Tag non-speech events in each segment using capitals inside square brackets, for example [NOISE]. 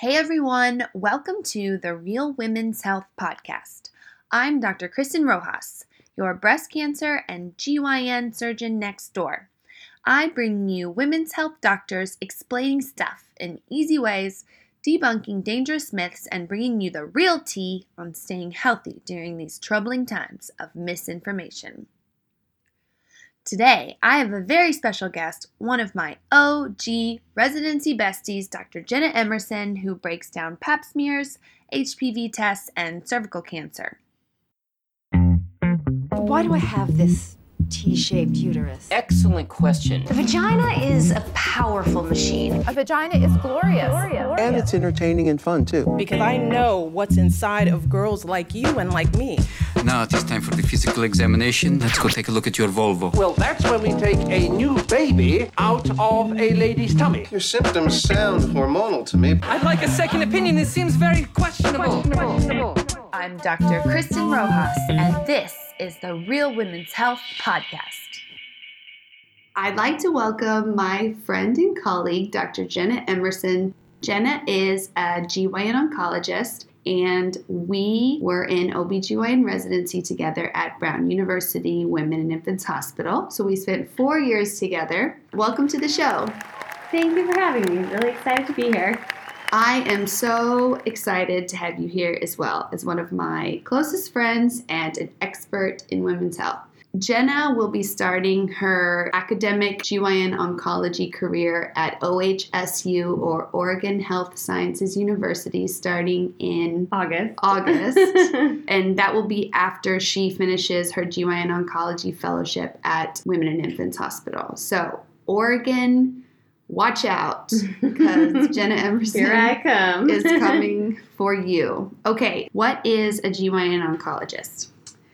Hey everyone, welcome to the Real Women's Health Podcast. I'm Dr. Kristen Rojas, your breast cancer and GYN surgeon next door. I bring you women's health doctors explaining stuff in easy ways, debunking dangerous myths, and bringing you the real tea on staying healthy during these troubling times of misinformation. Today, I have a very special guest, one of my OG residency besties, Dr. Jenna Emerson, who breaks down pap smears, HPV tests, and cervical cancer. Why do I have this T shaped uterus? Excellent question. The vagina is a powerful machine. A vagina is glorious. glorious. And it's entertaining and fun too. Because I know what's inside of girls like you and like me. Now it is time for the physical examination. Let's go take a look at your Volvo. Well, that's when we take a new baby out of a lady's tummy. Your symptoms sound hormonal to me. I'd like a second opinion. This seems very questionable. questionable. I'm Dr. Kristen Rojas, and this is the Real Women's Health Podcast. I'd like to welcome my friend and colleague, Dr. Jenna Emerson. Jenna is a GYN oncologist, and we were in OBGYN residency together at Brown University Women and Infants Hospital. So we spent four years together. Welcome to the show. Thank you for having me. Really excited to be here. I am so excited to have you here as well as one of my closest friends and an expert in women's health. Jenna will be starting her academic GYN oncology career at OHSU or Oregon Health Sciences University starting in August. August. [LAUGHS] and that will be after she finishes her GYN oncology fellowship at Women and Infants Hospital. So, Oregon watch out [LAUGHS] because Jenna Emerson Here I come. is [LAUGHS] coming for you. Okay, what is a GYN oncologist?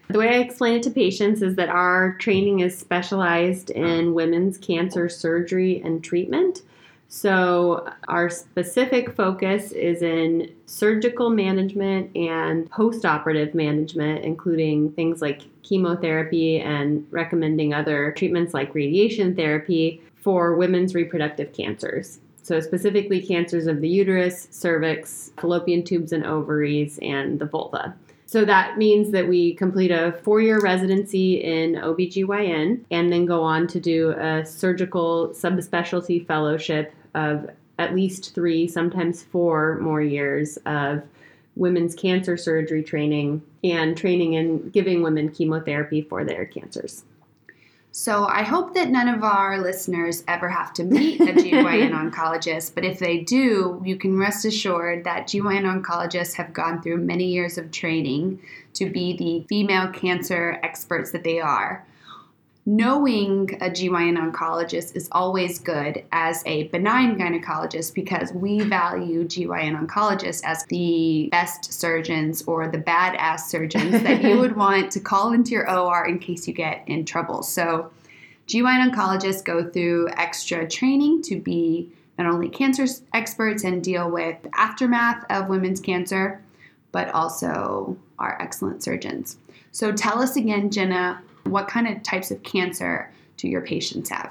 The way I explain it to patients is that our training is specialized in women's cancer surgery and treatment. So, our specific focus is in surgical management and post operative management, including things like chemotherapy and recommending other treatments like radiation therapy for women's reproductive cancers. So, specifically, cancers of the uterus, cervix, fallopian tubes and ovaries, and the vulva. So that means that we complete a four year residency in OBGYN and then go on to do a surgical subspecialty fellowship of at least three, sometimes four more years of women's cancer surgery training and training in giving women chemotherapy for their cancers. So I hope that none of our listeners ever have to meet a GYN [LAUGHS] oncologist, but if they do, you can rest assured that GYN oncologists have gone through many years of training to be the female cancer experts that they are. Knowing a GYN oncologist is always good as a benign gynecologist because we value GYN oncologists as the best surgeons or the badass surgeons that you [LAUGHS] would want to call into your OR in case you get in trouble. So, GYN oncologists go through extra training to be not only cancer experts and deal with the aftermath of women's cancer, but also are excellent surgeons. So, tell us again, Jenna, what kind of types of cancer do your patients have?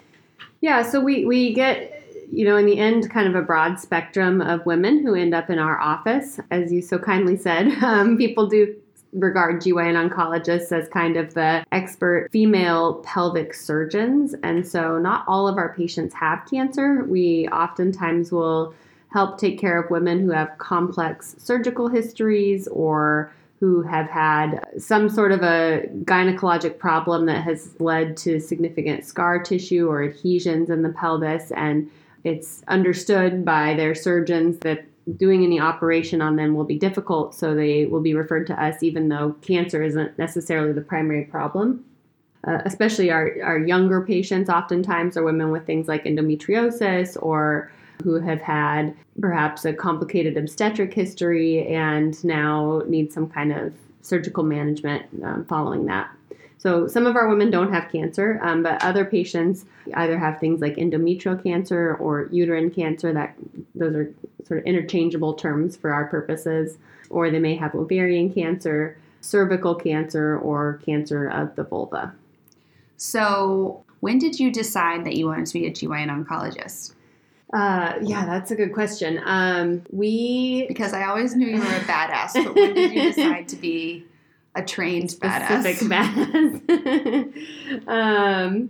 Yeah, so we, we get, you know, in the end, kind of a broad spectrum of women who end up in our office. As you so kindly said, [LAUGHS] um, people do regard GYN oncologists as kind of the expert female pelvic surgeons. And so not all of our patients have cancer. We oftentimes will help take care of women who have complex surgical histories or who have had some sort of a gynecologic problem that has led to significant scar tissue or adhesions in the pelvis. And it's understood by their surgeons that doing any operation on them will be difficult, so they will be referred to us even though cancer isn't necessarily the primary problem. Uh, especially our, our younger patients, oftentimes are women with things like endometriosis or who have had perhaps a complicated obstetric history and now need some kind of surgical management um, following that. So some of our women don't have cancer, um, but other patients either have things like endometrial cancer or uterine cancer. That those are sort of interchangeable terms for our purposes, or they may have ovarian cancer, cervical cancer, or cancer of the vulva. So when did you decide that you wanted to be a GYN oncologist? Uh, yeah, that's a good question. Um, we Because I always knew you were a badass, but when did you decide to be a trained specific badass? badass. [LAUGHS] um,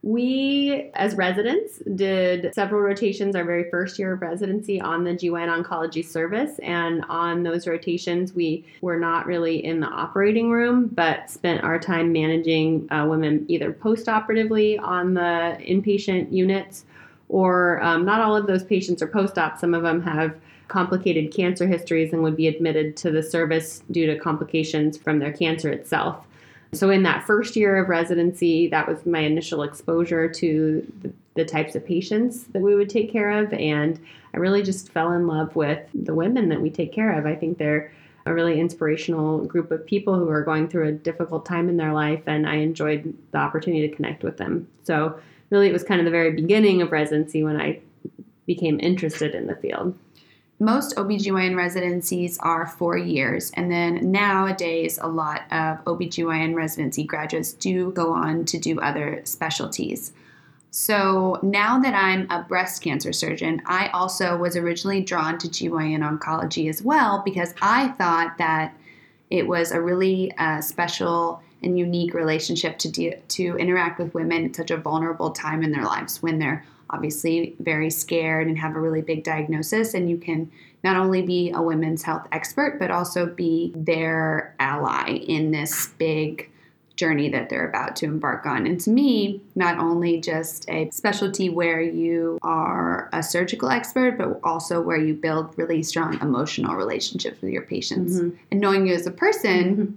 we, as residents, did several rotations our very first year of residency on the GYN oncology service. And on those rotations, we were not really in the operating room, but spent our time managing uh, women either post operatively on the inpatient units, or um, not all of those patients are post op. Some of them have complicated cancer histories and would be admitted to the service due to complications from their cancer itself. So, in that first year of residency, that was my initial exposure to the, the, types of patients that we would take care of. And I really just fell in love with the women that we take care of. I think they're a really inspirational group of people who are going through a difficult time in their life, and I enjoyed the opportunity to connect with them. So, really, it was kind of the very beginning of residency when I became interested in the field most OBGYN residencies are four years, and then nowadays, a lot of OBGYN residency graduates do go on to do other specialties. So now that I'm a breast cancer surgeon, I also was originally drawn to GYN oncology as well because I thought that it was a really uh, special and unique relationship to do, to interact with women at such a vulnerable time in their lives when they're obviously very scared and have a really big diagnosis and you can not only be a women's health expert but also be their ally in this big journey that they're about to embark on. And to me, not only just a specialty where you are a surgical expert, but also where you build really strong emotional relationships with your patients. Mm-hmm. And knowing you as a person, mm-hmm.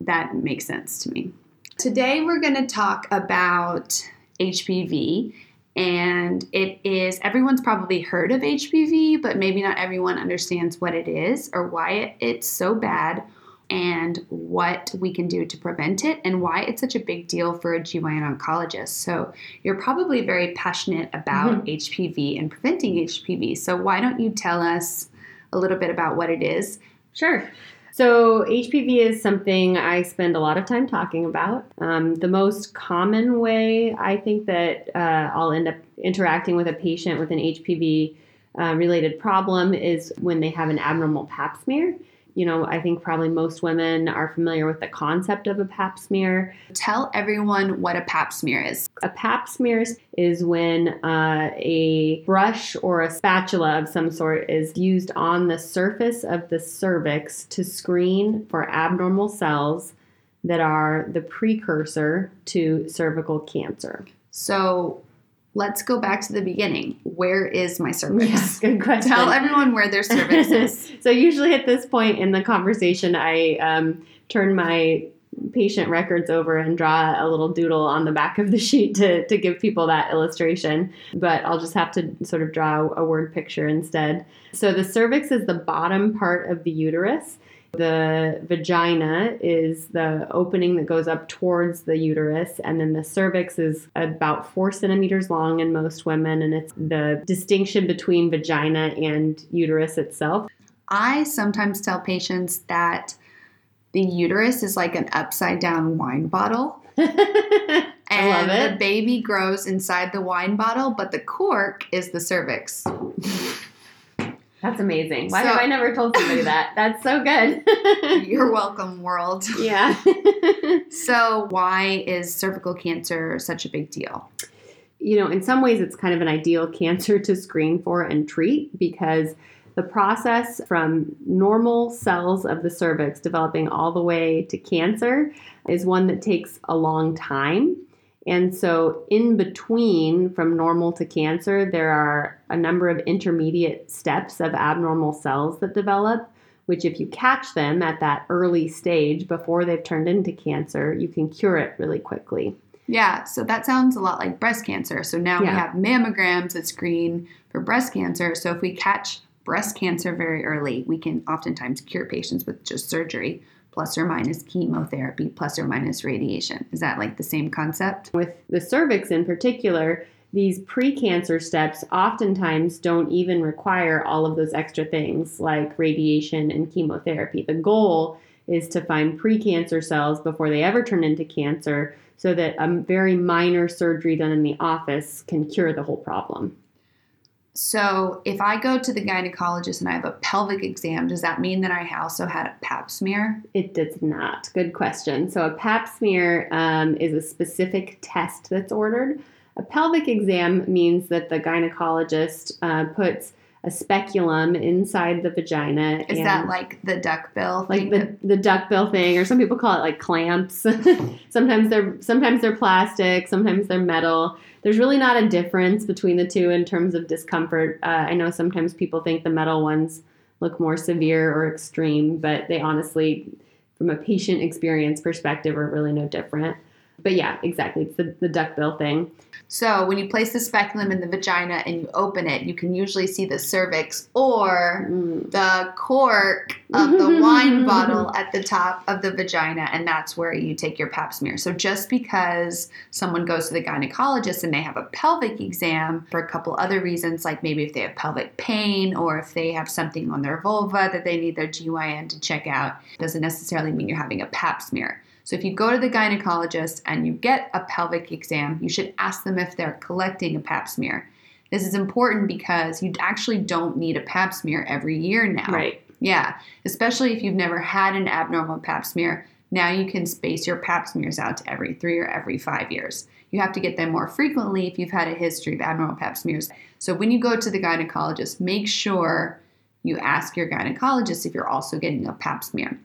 That makes sense to me. Today, we're going to talk about HPV and it is everyone's probably heard of HPV, but maybe not everyone understands what it is or why it, it's so bad and what we can do to prevent it and why it's such a big deal for a GYN oncologist. So, you're probably very passionate about mm-hmm. HPV and preventing HPV. So, why don't you tell us a little bit about what it is? Sure. So, HPV is something I spend a lot of time talking about. Um, the most common way I think that uh, I'll end up interacting with a patient with an HPV uh, related problem is when they have an abnormal pap smear you know, I think probably most women are familiar with the concept of a pap smear. Tell everyone what a pap smear is. A pap smear is when uh, a brush or a spatula of some sort is used on the surface of the cervix to screen for abnormal cells that are the precursor to cervical cancer. So, let's go back to the beginning. Where is my cervix? Good [LAUGHS] question. Tell everyone where their cervix is. [LAUGHS] so usually at this point in the conversation, I um, turn my patient records over and draw a little doodle on the back of the sheet to, to give people that illustration. But I'll just have to sort of draw a word picture instead. So the cervix is the bottom part of the uterus. The vagina is the opening that goes up towards the uterus, and then the cervix is about four centimeters long in most women, and it's the distinction between vagina and uterus itself. I sometimes tell patients that the uterus is like an upside down wine bottle. [LAUGHS] and the baby grows inside the wine bottle, but the cork is the cervix. [LAUGHS] That's amazing. Why so, have I never told somebody [LAUGHS] that? That's so good. [LAUGHS] you're welcome, world. Yeah. [LAUGHS] so, why is cervical cancer such a big deal? You know, in some ways, it's kind of an ideal cancer to screen for and treat because the process from normal cells of the cervix developing all the way to cancer is one that takes a long time. And so, in between from normal to cancer, there are a number of intermediate steps of abnormal cells that develop, which, if you catch them at that early stage before they've turned into cancer, you can cure it really quickly. Yeah, so that sounds a lot like breast cancer. So now yeah. we have mammograms that screen for breast cancer. So if we catch breast cancer very early, we can oftentimes cure patients with just surgery plus or minus chemotherapy, plus or minus radiation. Is that like the same concept? With the cervix in particular, these precancer steps oftentimes don't even require all of those extra things like radiation and chemotherapy. The goal is to find precancer cells before they ever turn into cancer so that a very minor surgery done in the office can cure the whole problem. So, if I go to the gynecologist and I have a pelvic exam, does that mean that I also had a pap smear? It does not. Good question. So, a pap smear um, is a specific test that's ordered. A pelvic exam means that the gynecologist uh, puts a speculum inside the vagina. Is that like the duckbill? like thing the, the duckbill thing, or some people call it like clamps. [LAUGHS] sometimes they're sometimes they're plastic, sometimes they're metal. There's really not a difference between the two in terms of discomfort. Uh, I know sometimes people think the metal ones look more severe or extreme, but they honestly, from a patient experience perspective, are really no different. But yeah, exactly. It's the, the duckbill thing. So when you place the speculum in the vagina and you open it, you can usually see the cervix or Mm. the cork of the [LAUGHS] wine bottle at the top of the vagina, and that's where you take your pap smear. So just because someone goes to the gynecologist and they have a pelvic exam for a couple other reasons, like maybe if they have pelvic pain or if they have something on their vulva that they need their GYN to check out, doesn't necessarily mean you're having a pap smear. So if you go to the gynecologist and you get a pelvic exam, you should ask them if they're collecting a pap smear. This is important because you actually don't need a pap smear every year now. Right. Yeah, especially if you've never had an abnormal pap smear. Now you can space your pap smears out to every three or every five years. You have to get them more frequently if you've had a history of abnormal pap smears. So when you go to the gynecologist, make sure you ask your gynecologist if you're also getting a pap smear.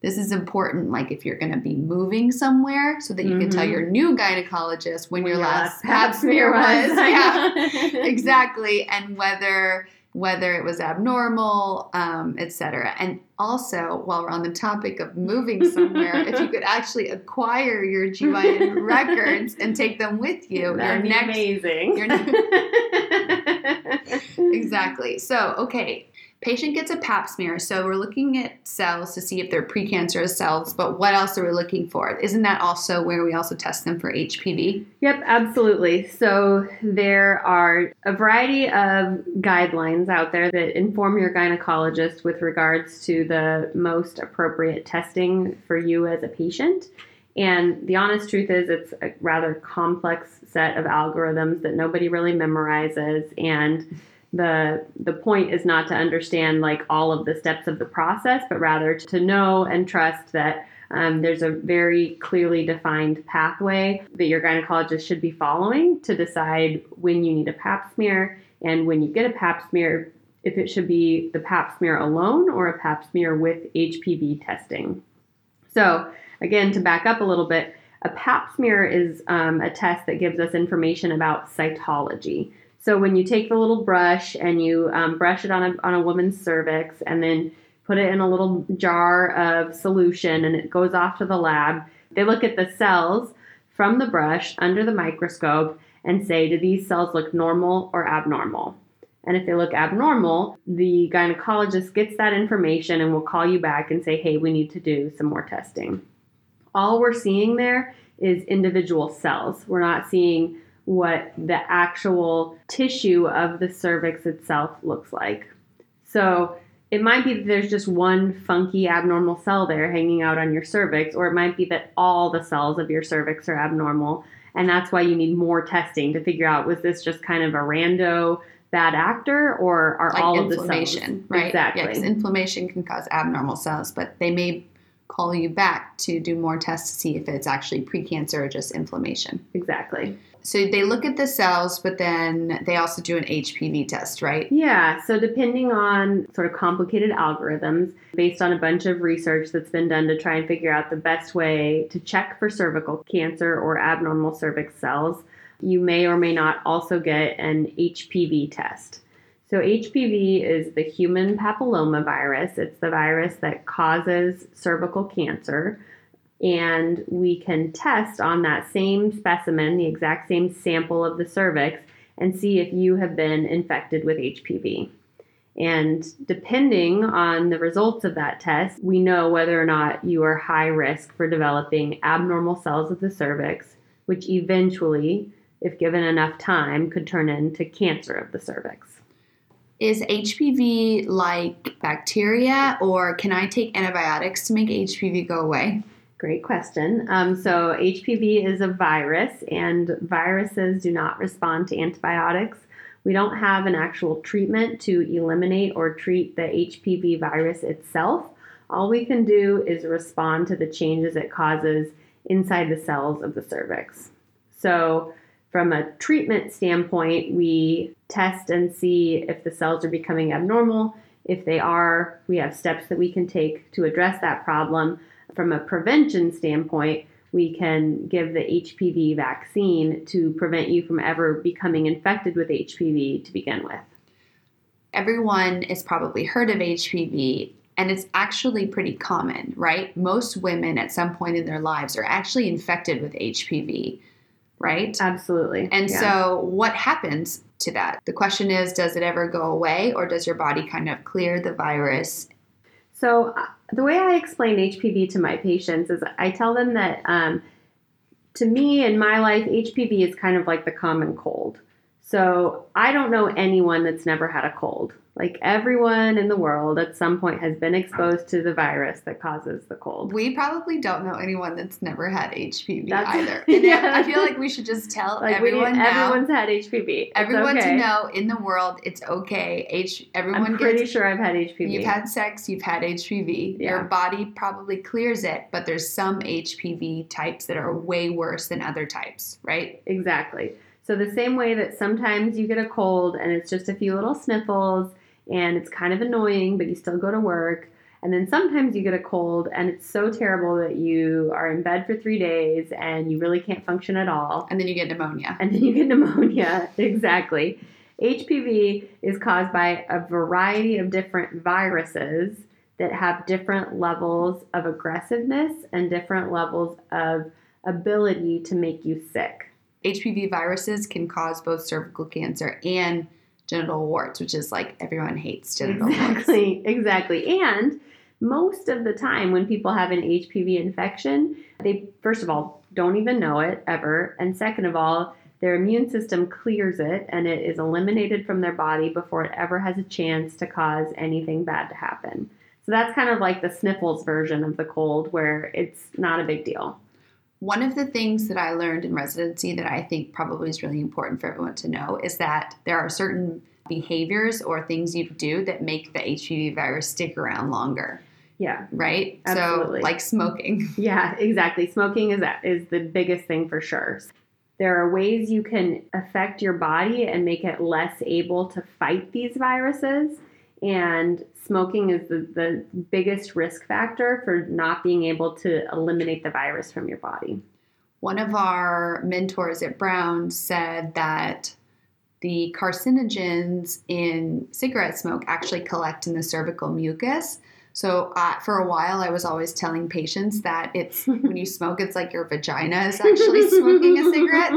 This is important, like if you're going to be moving somewhere, so that you can tell Mhm. your new gynecologist when, When your last last pap smear was. yeah, [LAUGHS] exactly, and whether whether it was abnormal, um, etc. And also, while we're on the topic of moving somewhere, if you could [LAUGHS] actually acquire your GYN [LAUGHS] records and take them with you, That'd be your next amazing. your exactly. So, okay, patient gets a pap smear. So we're looking at cells to see if they're precancerous cells, but what else are we looking for? Isn't that also where we also test them for HPV? Yep, absolutely. So there are a variety of guidelines out there that inform your gynecologist with regards to the most appropriate testing for you as a patient. And the honest truth is, it's a rather complex set of algorithms that nobody really memorizes. And the the point is not to understand like all of the steps of the process, but rather to know and trust that um, there's a very clearly defined pathway that your gynecologist should be following to decide when you need a pap smear and when you get a pap smear, if it should be the pap smear alone or a pap smear with HPV testing. So, again, to back up a little bit, a pap smear is um, a test that gives us information about cytology. So, when you take the little brush and you um, brush it on a, on a woman's cervix and then put it in a little jar of solution and it goes off to the lab. They look at the cells from the brush under the microscope and say, do these cells look normal or abnormal? And if they look abnormal, the gynecologist gets that information and will call you back and say, hey, we need to do some more testing. All we're seeing there is individual cells. We're not seeing what the actual tissue of the cervix itself looks like. So it might be that there's just one funky abnormal cell there hanging out on your cervix, or it might be that all the cells of your cervix are abnormal. And that's why you need more testing to figure out was this just kind of a rando bad actor or are Like all of the cells inflammation, right? exactly Yeah, inflammation can cause abnormal cells, but they may call you back to do more tests to see if it's actually precancer or just inflammation. exactly So they look at the cells, but then they also do an HPV test, right? Yeah, so depending on sort of complicated algorithms, based on a bunch of research that's been done to try and figure out the best way to check for cervical cancer or abnormal cervix cells, you may or may not also get an HPV test. So, HPV is the human papilloma virus. It's the virus that causes cervical cancer. And we can test on that same specimen, the exact same sample of the cervix, and see if you have been infected with HPV. And depending on the results of that test, we know whether or not you are high risk for developing abnormal cells of the cervix, which eventually, if given enough time, could turn into cancer of the cervix. Is HPV like bacteria, or can I take antibiotics to make HPV go away? Great question. Um, so, HPV is a virus, and viruses do not respond to antibiotics. We don't have an actual treatment to eliminate or treat the HPV virus itself. All we can do is respond to the changes it causes inside the cells of the cervix. So, from a treatment standpoint, we test and see if the cells are becoming abnormal. If they are, we have steps that we can take to address that problem. From a prevention standpoint, we can give the HPV vaccine to prevent you from ever becoming infected with HPV to begin with. Everyone has probably heard of HPV, and it's actually pretty common, right? Most women at some point in their lives are actually infected with HPV, right? Absolutely. And Yeah. so, what happens to that? The question is does it ever go away, or does your body kind of clear the virus? So, uh, the way I explain HPV to my patients is I tell them that um, to me in my life, HPV is kind of like the common cold. So, I don't know anyone that's never had a cold. Like everyone in the world at some point has been exposed to the virus that causes the cold. We probably don't know anyone that's never had HPV That's- either. [LAUGHS] And yeah. I feel like we should just tell Like we, everyone now. everyone's had HPV. It's Everyone okay. to know in the world, it's okay. H. Everyone I'm pretty gets. sure I've had HPV. You've had sex. You've had HPV. Your body probably clears it, but there's some HPV types that are way worse than other types, right? Exactly. So the same way that sometimes you get a cold and it's just a few little sniffles and it's kind of annoying, but you still go to work. And then sometimes you get a cold and it's so terrible that you are in bed for three days and you really can't function at all. And then you get pneumonia. And then you get pneumonia. [LAUGHS] exactly. HPV is caused by a variety of different viruses that have different levels of aggressiveness and different levels of ability to make you sick. HPV viruses can cause both cervical cancer and genital warts, which is like everyone hates genital warts. Exactly, exactly. And most of the time, when people have an HPV infection, they, first of all, don't even know it ever. And second of all, their immune system clears it and it is eliminated from their body before it ever has a chance to cause anything bad to happen. So that's kind of like the sniffles version of the cold, where it's not a big deal. One of the things that I learned in residency that I think probably is really important for everyone to know is that there are certain behaviors or things you do that make the HPV virus stick around longer, Yeah. right? Absolutely. So, like smoking. [LAUGHS] Yeah, exactly. Smoking is is the biggest thing for sure. There are ways you can affect your body and make it less able to fight these viruses. And smoking is the, the biggest risk factor for not being able to eliminate the virus from your body. One of our mentors at Brown said that the carcinogens in cigarette smoke actually collect in the cervical mucus. So uh, for a while, I was always telling patients that it's when you smoke, it's like your vagina is actually smoking a cigarette.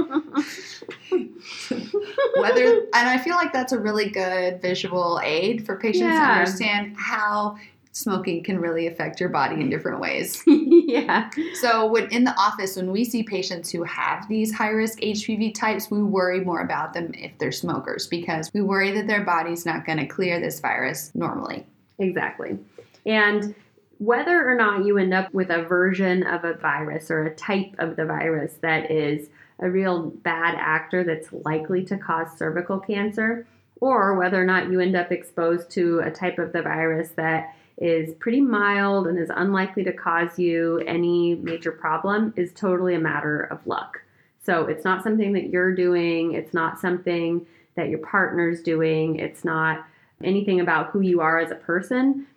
Whether and I feel like that's a really good visual aid for patients to understand how smoking can really affect your body in different ways. [LAUGHS] yeah. So when in the office, when we see patients who have these high risk HPV types, we worry more about them if they're smokers because we worry that their body's not going to clear this virus normally. Exactly. And whether or not you end up with a version of a virus or a type of the virus that is a real bad actor that's likely to cause cervical cancer, or whether or not you end up exposed to a type of the virus that is pretty mild and is unlikely to cause you any major problem, is totally a matter of luck. So it's not something that you're doing, it's not something that your partner's doing, it's not anything about who you are as a person.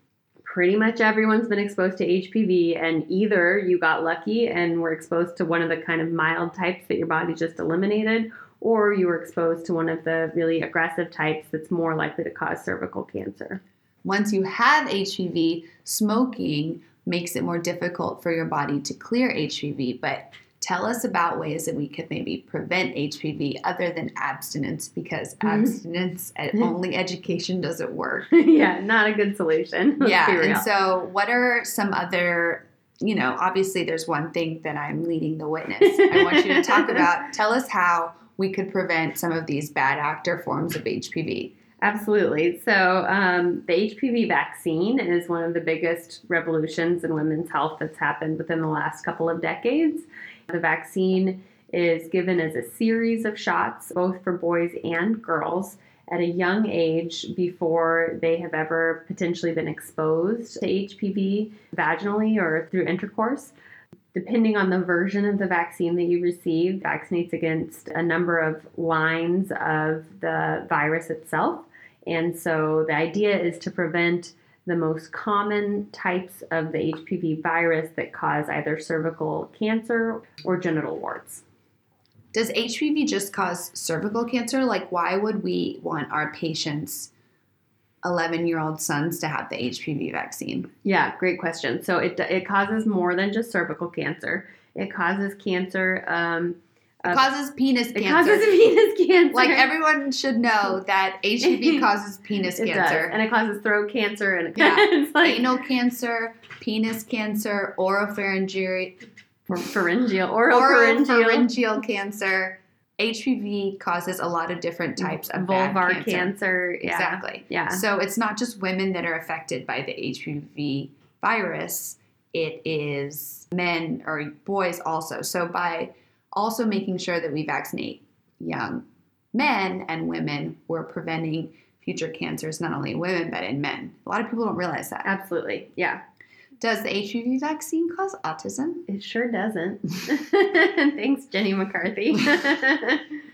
Pretty much everyone's been exposed to HPV, and either you got lucky and were exposed to one of the kind of mild types that your body just eliminated, or you were exposed to one of the really aggressive types that's more likely to cause cervical cancer. Once you have HPV, smoking makes it more difficult for your body to clear HPV. But tell us about ways that we could maybe prevent HPV other than abstinence because abstinence and only education doesn't work. [LAUGHS] yeah, not a good solution. [LAUGHS] Let's yeah. And so, what are some other, you know, obviously there's one thing that I'm leading the witness. [LAUGHS] I want you to talk about, tell us how we could prevent some of these bad actor forms of HPV. Absolutely. So, um, the HPV vaccine is one of the biggest revolutions in women's health that's happened within the last couple of decades. The vaccine is given as a series of shots, both for boys and girls, at a young age before they have ever potentially been exposed to HPV vaginally or through intercourse. Depending on the version of the vaccine that you receive, vaccinates against a number of lines of the virus itself. And so the idea is to prevent the most common types of the HPV virus that cause either cervical cancer or genital warts. Does HPV just cause cervical cancer? Like, why would we want our patients, 11 year old sons, to have the HPV vaccine? Yeah, great question. So it, it causes more than just cervical cancer. It causes cancer. Um, uh, causes penis it cancer. It causes [LAUGHS] penis cancer. like, everyone should know [LAUGHS] that HPV causes penis it cancer. does, and it causes throat cancer, and Yeah. [LAUGHS] it's like Anal cancer, penis cancer, oropharyngeal, pharyngeal, oropharyngeal, oropharyngeal cancer. HPV causes a lot of different types of vulvar cancer. cancer. Yeah. Exactly. Yeah. So it's not just women that are affected by the HPV virus, it is men or boys also. So by also making sure that we vaccinate young men and women, we're preventing future cancers not only in women but in men. A lot of people don't realize that. Absolutely. Yeah. Does the HPV vaccine cause autism? It sure doesn't. [LAUGHS] Thanks, Jenny McCarthy. [LAUGHS]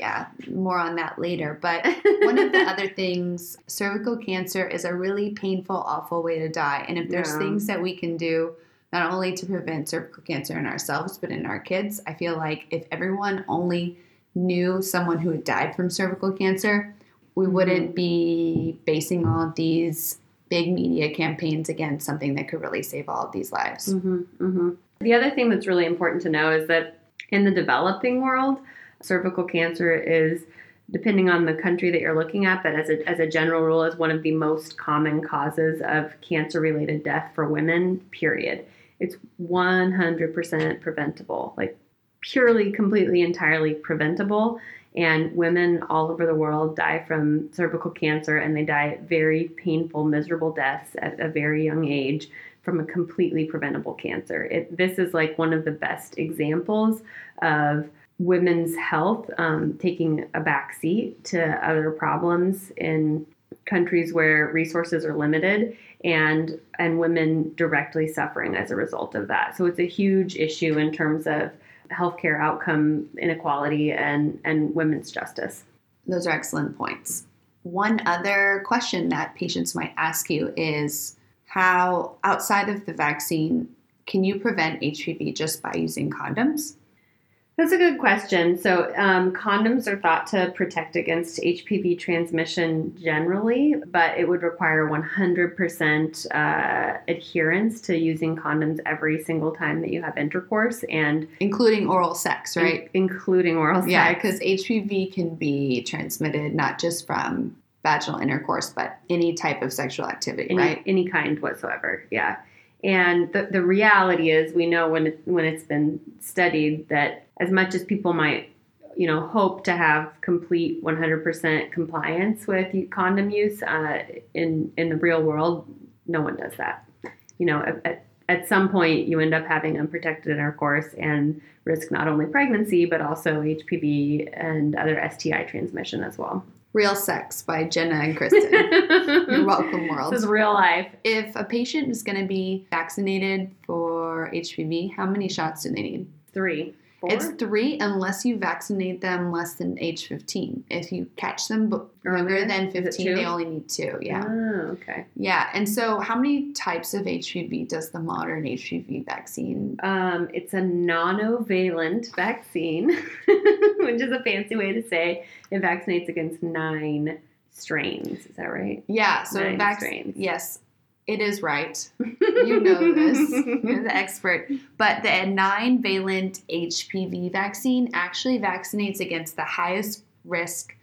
Yeah, more on that later. But [LAUGHS] one of the other things, cervical cancer is a really painful, awful way to die. And if there's Yeah. things that we can do, not only to prevent cervical cancer in ourselves, but in our kids, I feel like if everyone only knew someone who had died from cervical cancer, we Mm-hmm. wouldn't be basing all of these big media campaigns against something that could really save all of these lives. hmm hmm The other thing that's really important to know is that in the developing world, cervical cancer is, depending on the country that you're looking at, but as a, as a general rule, is one of the most common causes of cancer related death for women, period. It's 100% preventable, like purely, completely, entirely preventable. And women all over the world die from cervical cancer and they die very painful, miserable deaths at a very young age from a completely preventable cancer. It, this is like one of the best examples of women's health um, taking a backseat to other problems in countries where resources are limited and and women directly suffering as a result of that. So it's a huge issue in terms of healthcare outcome inequality and and women's justice. Those are excellent points. One other question that patients might ask you is how, outside of the vaccine, can you prevent HPV just by using condoms? That's a good question. So, um, condoms are thought to protect against HPV transmission generally, but it would require 100% uh, adherence to using condoms every single time that you have intercourse and Including oral sex, right? in- including oral sex. Yeah, because HPV can be transmitted not just from vaginal intercourse, but any type of sexual activity, any, right? any kind whatsoever. Yeah. And the, the reality is, we know when it, when it's been studied that as much as people might, you know, hope to have complete 100% compliance with condom use, uh, in in the real world, no one does that. You know, at, at, some point, you end up having unprotected intercourse and risk not only pregnancy but also HPV and other STI transmission as well. Real Sex by Jenna and Kristen. [LAUGHS] You're welcome, world. This is real life. If a patient is going to be vaccinated for HPV, how many shots do they need? Three. Four? It's three unless you vaccinate them less than age 15. If you catch them Earlier? than 15, they only need two. Yeah. Oh, okay. Yeah. And so, how many types of HPV does the modern HPV vaccine? Um, it's a nonavalent vaccine, [LAUGHS] which is a fancy way to say it vaccinates against nine strains. Is that right? Yeah. So, Nine vac- strains. yes, it is right. You know this. You're the [LAUGHS] expert. But the nine valent HPV vaccine actually vaccinates against the highest risk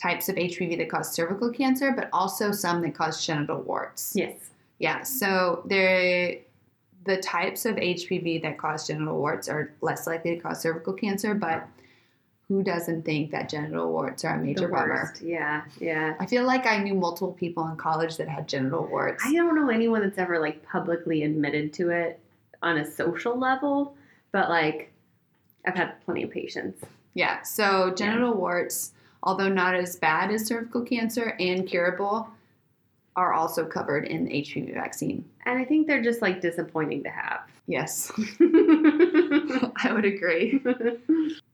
types of HPV that cause cervical cancer, but also some that cause genital warts. Yes. Yeah, so there, the types of HPV that cause genital warts are less likely to cause cervical cancer, but who doesn't think that genital warts are a major bummer? Yeah, yeah. I feel like I knew multiple people in college that had genital warts. I don't know anyone that's ever like publicly admitted to it on a social level, but like I've had plenty of patients. Yeah, so genital warts, although not as bad as cervical cancer and curable, are also covered in the HPV vaccine. And I think they're just like disappointing to have. Yes, [LAUGHS] [LAUGHS] I would agree. [LAUGHS]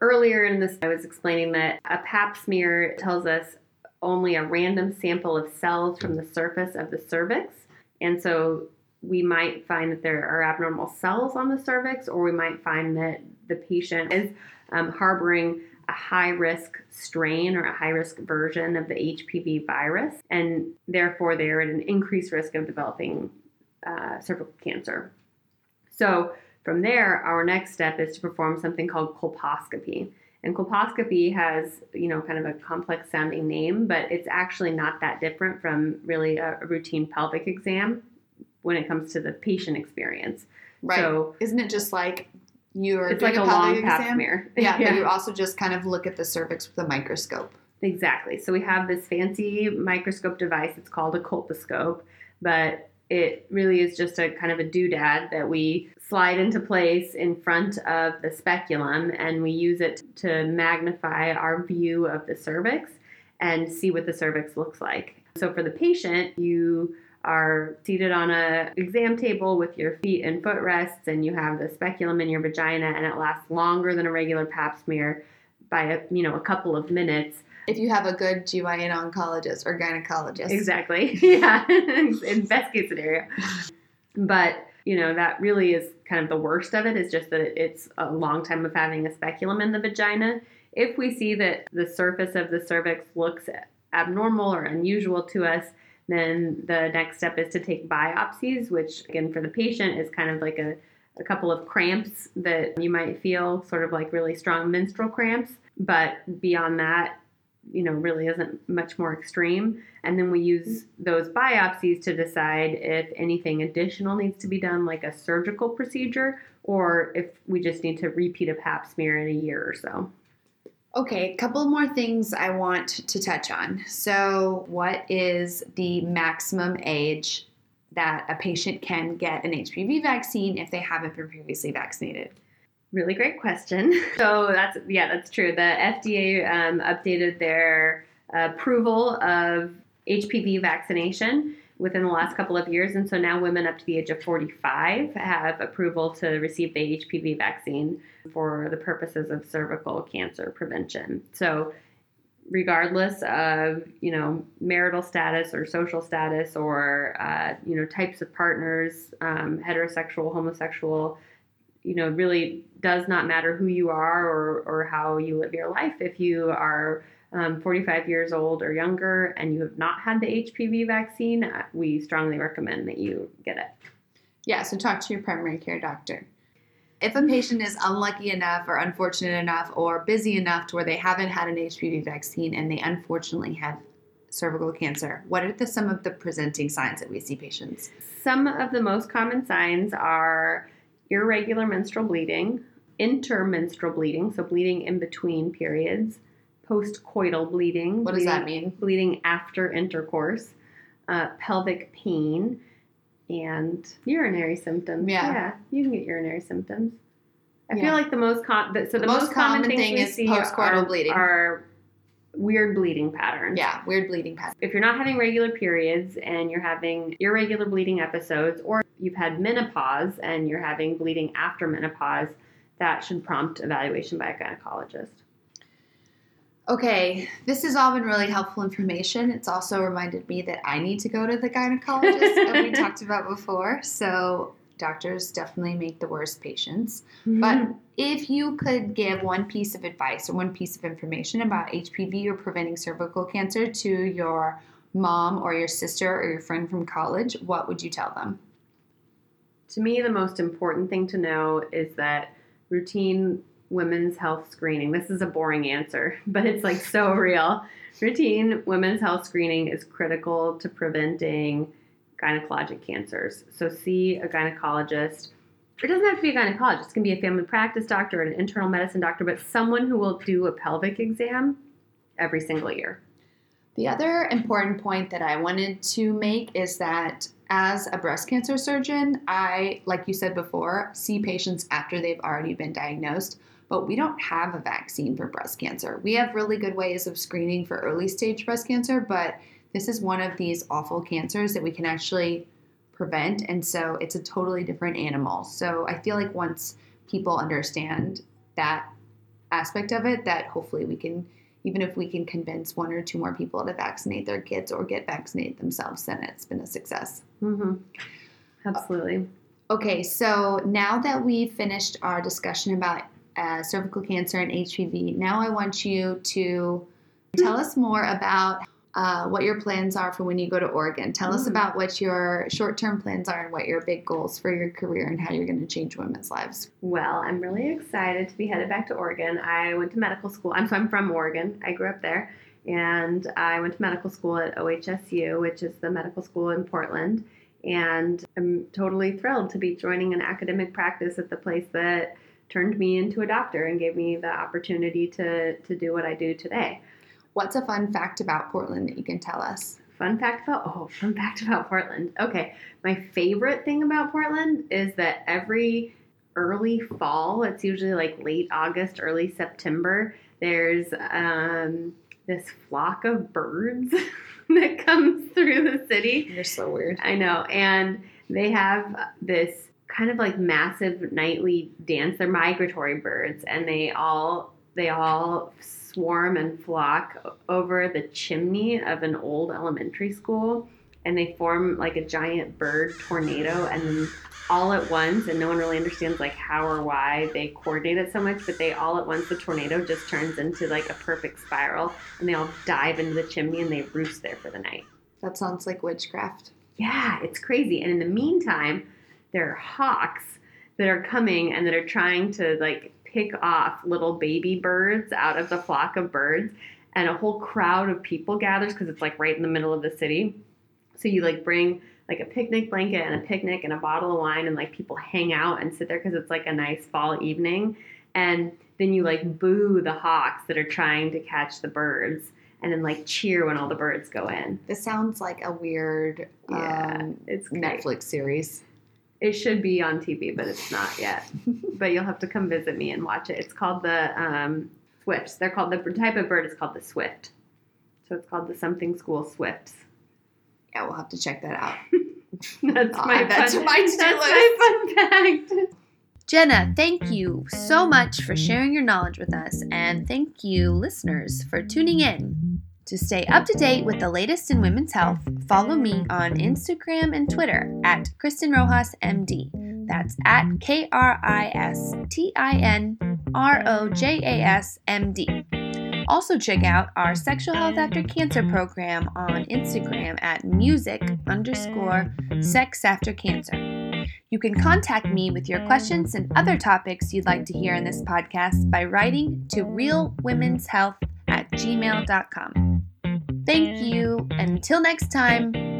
Earlier in this, I was explaining that a pap smear tells us only a random sample of cells from the surface of the cervix. And so we might find that there are abnormal cells on the cervix, or we might find that the patient is um, harboring a high risk strain or a high risk version of the HPV virus, and therefore they're at an increased risk of developing uh, cervical cancer. So, from there, our next step is to perform something called colposcopy. And colposcopy has, you know, kind of a complex sounding name, but it's actually not that different from really a, a routine pelvic exam when it comes to the patient experience. Right. So Isn't it just like you're it's doing like a pelvic long pap exam? smear. Yeah, but [LAUGHS] you also just kind of look at the cervix with a microscope. Exactly. So we have this fancy microscope device. It's called a colposcope, but it really is just a kind of a doodad that we slide into place in front of the speculum and we use it to magnify our view of the cervix and see what the cervix looks like. So for the patient, you are seated on a exam table with your feet and foot rests and you have the speculum in your vagina and it lasts longer than a regular pap smear by a, you know a couple of minutes If you have a good GYN oncologist or gynecologist. Exactly. [LAUGHS] yeah. [LAUGHS] In best case scenario. But, you know, that really is kind of the worst of it is just that it's a long time of having a speculum in the vagina. If we see that the surface of the cervix looks abnormal or unusual to us, then the next step is to take biopsies, which again for the patient is kind of like a, a couple of cramps that you might feel, sort of like really strong menstrual cramps. But beyond that, you know, really isn't much more extreme. And then we use those biopsies to decide if anything additional needs to be done, like a surgical procedure, or if we just need to repeat a pap smear in a year or so. Okay, a couple more things I want to touch on. So, what is the maximum age that a patient can get an HPV vaccine if they haven't been previously vaccinated? Really great question. [LAUGHS] So that's yeah, that's true. The FDA um, updated their approval of HPV vaccination within the last couple of years, and so now women up to the age of 45 have approval to receive the HPV vaccine for the purposes of cervical cancer prevention. So regardless of you know marital status or social status or uh, you know types of partners um, heterosexual homosexual you know really does not matter who you are or, or how you live your life if you are um, 45 years old or younger and you have not had the hpv vaccine uh, we strongly recommend that you get it Yeah, so talk to your primary care doctor. If a patient is unlucky enough or unfortunate enough or busy enough to where they haven't had an HPV vaccine and they unfortunately have cervical cancer, what are the, some of the presenting signs that we see patients? Some of the most common signs are irregular menstrual bleeding, intermenstrual bleeding, so bleeding in between periods, postcoital bleeding. What does that mean? Bleeding after intercourse, uh, pelvic pain, and urinary symptoms. Yeah. yeah, you can get urinary symptoms. I Yeah. feel like the most com- the, so the, The most, most common, common thing we is see postcoital are, bleeding. are weird bleeding patterns Yeah, weird bleeding patterns. if you're not having regular periods and you're having irregular bleeding episodes, or you've had menopause and you're having bleeding after menopause, that should prompt evaluation by a gynecologist. Okay, this has all been really helpful information. It's also reminded me that I need to go to the gynecologist, that we [LAUGHS] talked about before. So, doctors definitely make the worst patients. Mm-hmm. But if you could give one piece of advice or one piece of information about HPV or preventing cervical cancer to your mom or your sister or your friend from college, what would you tell them? To me, the most important thing to know is that routine women's health screening, this is a boring answer, [LAUGHS] but it's like so real. Routine women's health screening is critical to preventing gynecologic cancers. So, see a gynecologist. It doesn't have to be a gynecologist, it can be a family practice doctor, or an internal medicine doctor, but someone who will do a pelvic exam every single year. The other important point that I wanted to make is that as a breast cancer surgeon, I, like you said before, see patients after they've already been diagnosed. but we don't have a vaccine for breast cancer. We have really good ways of screening for early stage breast cancer, but this is one of these awful cancers that we can actually prevent. And so it's a totally different animal. So I feel like once people understand that aspect of it, that hopefully we can, even if we can convince one or two more people to vaccinate their kids or get vaccinated themselves, then it's been a success. Mm-hmm. Absolutely. Okay, so now that we've finished our discussion about uh, cervical cancer and HPV, now I want you to tell us more about uh, what your plans are for when you go to Oregon. Tell us Mm. about what your short term plans are and what your big goals for your career and how you're going to change women's lives. Well, I'm really excited to be headed back to Oregon. I went to medical school. I'm, so I'm from Oregon. I grew up there. And I went to medical school at OHSU, which is the medical school in Portland. And I'm totally thrilled to be joining an academic practice at the place that turned me into a doctor and gave me the opportunity to, to do what I do today. What's a fun fact about Portland that you can tell us? Fun fact about oh, fun fact about Portland. Okay, my favorite thing about Portland is that every early fall, it's usually like late August, early September. There's um, this flock of birds [LAUGHS] that comes through the city. You're so weird. I know, and they have this kind of like massive nightly dance. They're migratory birds, and they all they all swarm and flock over the chimney of an old elementary school, and they form like a giant bird tornado, and then all at once, and no one really understands like how or why they coordinate it so much, but they all at once the tornado just turns into like a perfect spiral, and they all dive into the chimney and they roost there for the night. That sounds like witchcraft. Yeah, it's crazy. And in the meantime, there are hawks that are coming and that are trying to like pick off little baby birds out of the flock of birds. And a whole crowd of people gathers because it's like right in the middle of the city. So you like bring like a picnic blanket and a picnic and a bottle of wine and like people hang out and sit there because it's like a nice fall evening. And then you like boo the hawks that are trying to catch the birds and then like cheer when all the birds go in. This sounds like a weird Yeah, um, it's great. Netflix series. It should be on TV, but it's not yet. [LAUGHS] but you'll have to come visit me and watch it. It's called the um, Swifts. They're called the type of bird is called the Swift. So it's called the something school Swifts. Yeah, we'll have to check that out. [LAUGHS] That's I'll my add that fun, my to-do that's my fun fact. Jenna, thank you so much for sharing your knowledge with us, and thank you, listeners, for tuning in. To stay up to date with the latest in women's health, follow me on Instagram and Twitter at Kristin Rojas MD. That's at K R I S T I N R O J A S M D. Also, check out our Sexual Health After Cancer program on Instagram at music underscore sex after cancer. You can contact me with your questions and other topics you'd like to hear in this podcast by writing to realwomenshealth at gmail.com. Thank you. and Until next time.